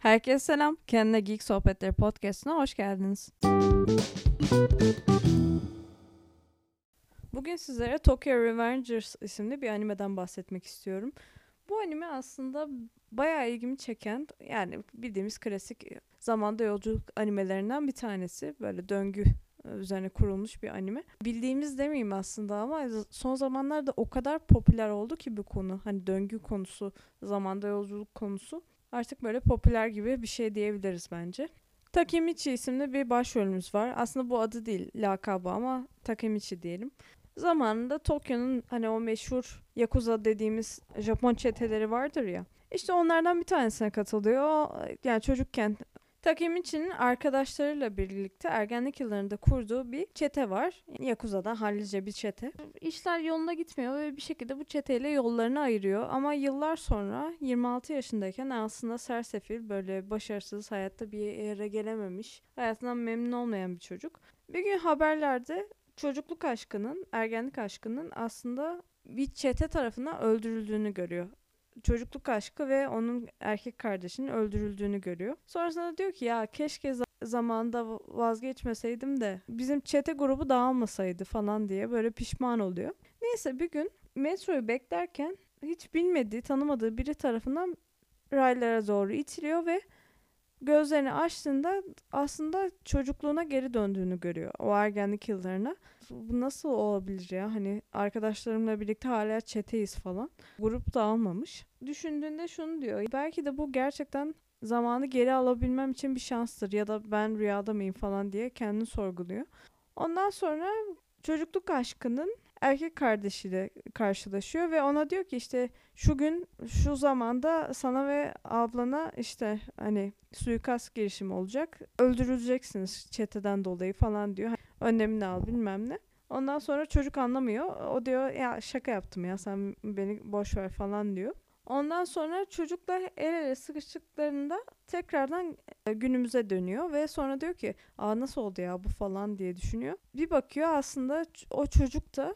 Herkese selam. Kendine Geek Sohbetleri Podcast'ına hoş geldiniz. Bugün sizlere Tokyo Revengers isimli bir animeden bahsetmek istiyorum. Bu anime aslında bayağı ilgimi çeken, yani bildiğimiz klasik zamanda yolculuk animelerinden bir tanesi. Böyle döngü üzerine kurulmuş bir anime. Bildiğimiz demeyeyim aslında ama son zamanlarda o kadar popüler oldu ki bu konu. Hani döngü konusu, zamanda yolculuk konusu artık böyle popüler gibi bir şey diyebiliriz bence. Takemichi isimli bir başrolümüz var. Aslında bu adı değil, lakabı ama Takemichi diyelim. Zamanında Tokyo'nun hani o meşhur Yakuza dediğimiz Japon çeteleri vardır ya. İşte onlardan bir tanesine katılıyor. Yani çocukken Takemichi'nin arkadaşlarıyla birlikte ergenlik yıllarında kurduğu bir çete var. Yakuza'da hallice bir çete. İşler yoluna gitmiyor ve bir şekilde bu çeteyle yollarını ayırıyor. Ama yıllar sonra 26 yaşındayken aslında sersefil böyle başarısız hayatta bir yere gelememiş. Hayatından memnun olmayan bir çocuk. Bir gün haberlerde çocukluk aşkının, ergenlik aşkının aslında bir çete tarafından öldürüldüğünü görüyor çocukluk aşkı ve onun erkek kardeşinin öldürüldüğünü görüyor. Sonrasında diyor ki ya keşke zamanda vazgeçmeseydim de bizim çete grubu dağılmasaydı falan diye böyle pişman oluyor. Neyse bir gün metroyu beklerken hiç bilmediği, tanımadığı biri tarafından raylara doğru itiliyor ve gözlerini açtığında aslında çocukluğuna geri döndüğünü görüyor. O ergenlik yıllarına. Bu nasıl olabilir ya? Hani arkadaşlarımla birlikte hala çeteyiz falan. Grup dağılmamış. Düşündüğünde şunu diyor. Belki de bu gerçekten zamanı geri alabilmem için bir şanstır ya da ben rüyada mıyım falan diye kendini sorguluyor. Ondan sonra çocukluk aşkının erkek kardeşiyle karşılaşıyor ve ona diyor ki işte şu gün şu zamanda sana ve ablana işte hani suikast girişimi olacak. Öldürüleceksiniz çeteden dolayı falan diyor. Önlemini al bilmem ne. Ondan sonra çocuk anlamıyor. O diyor ya şaka yaptım ya sen beni boş ver falan diyor. Ondan sonra çocuklar el ele sıkıştıklarında tekrardan e, günümüze dönüyor ve sonra diyor ki aa nasıl oldu ya bu falan diye düşünüyor. Bir bakıyor aslında o çocuk da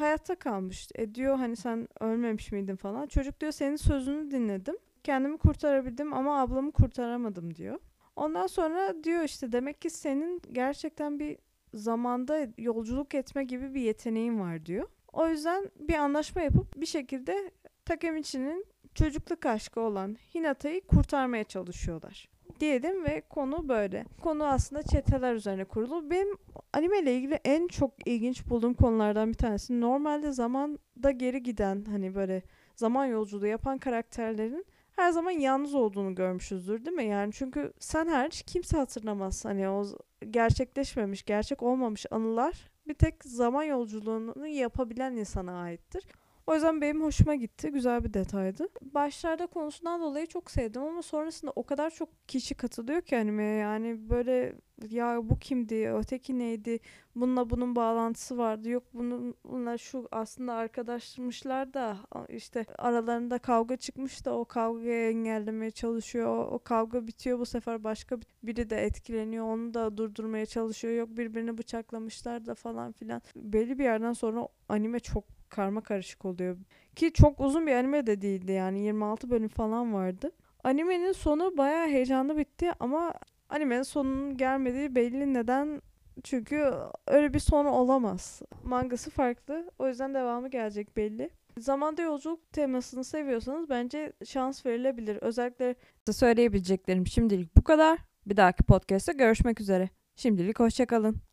hayatta kalmış. E diyor hani sen ölmemiş miydin falan. Çocuk diyor senin sözünü dinledim. Kendimi kurtarabildim ama ablamı kurtaramadım diyor. Ondan sonra diyor işte demek ki senin gerçekten bir zamanda yolculuk etme gibi bir yeteneğin var diyor. O yüzden bir anlaşma yapıp bir şekilde Takemichi'nin çocukluk aşkı olan Hinata'yı kurtarmaya çalışıyorlar. Diyelim ve konu böyle. Konu aslında çeteler üzerine kurulu. Benim anime ile ilgili en çok ilginç bulduğum konulardan bir tanesi. Normalde zamanda geri giden hani böyle zaman yolculuğu yapan karakterlerin her zaman yalnız olduğunu görmüşüzdür değil mi? Yani çünkü sen hariç kimse hatırlamaz. Hani o gerçekleşmemiş, gerçek olmamış anılar bir tek zaman yolculuğunu yapabilen insana aittir. O yüzden benim hoşuma gitti. Güzel bir detaydı. Başlarda konusundan dolayı çok sevdim ama sonrasında o kadar çok kişi katılıyor ki animeye. Yani böyle ya bu kimdi, öteki neydi, bununla bunun bağlantısı vardı. Yok bunun, bunlar şu aslında arkadaşmışlar da işte aralarında kavga çıkmış da o kavgayı engellemeye çalışıyor. O, o kavga bitiyor bu sefer başka biri de etkileniyor. Onu da durdurmaya çalışıyor. Yok birbirini bıçaklamışlar da falan filan. Belli bir yerden sonra anime çok karma karışık oluyor. Ki çok uzun bir anime de değildi yani 26 bölüm falan vardı. Animenin sonu bayağı heyecanlı bitti ama animenin sonunun gelmediği belli neden çünkü öyle bir sonu olamaz. Mangası farklı. O yüzden devamı gelecek belli. Zamanda yolculuk temasını seviyorsanız bence şans verilebilir. Özellikle söyleyebileceklerim şimdilik bu kadar. Bir dahaki podcast'te görüşmek üzere. Şimdilik hoşçakalın.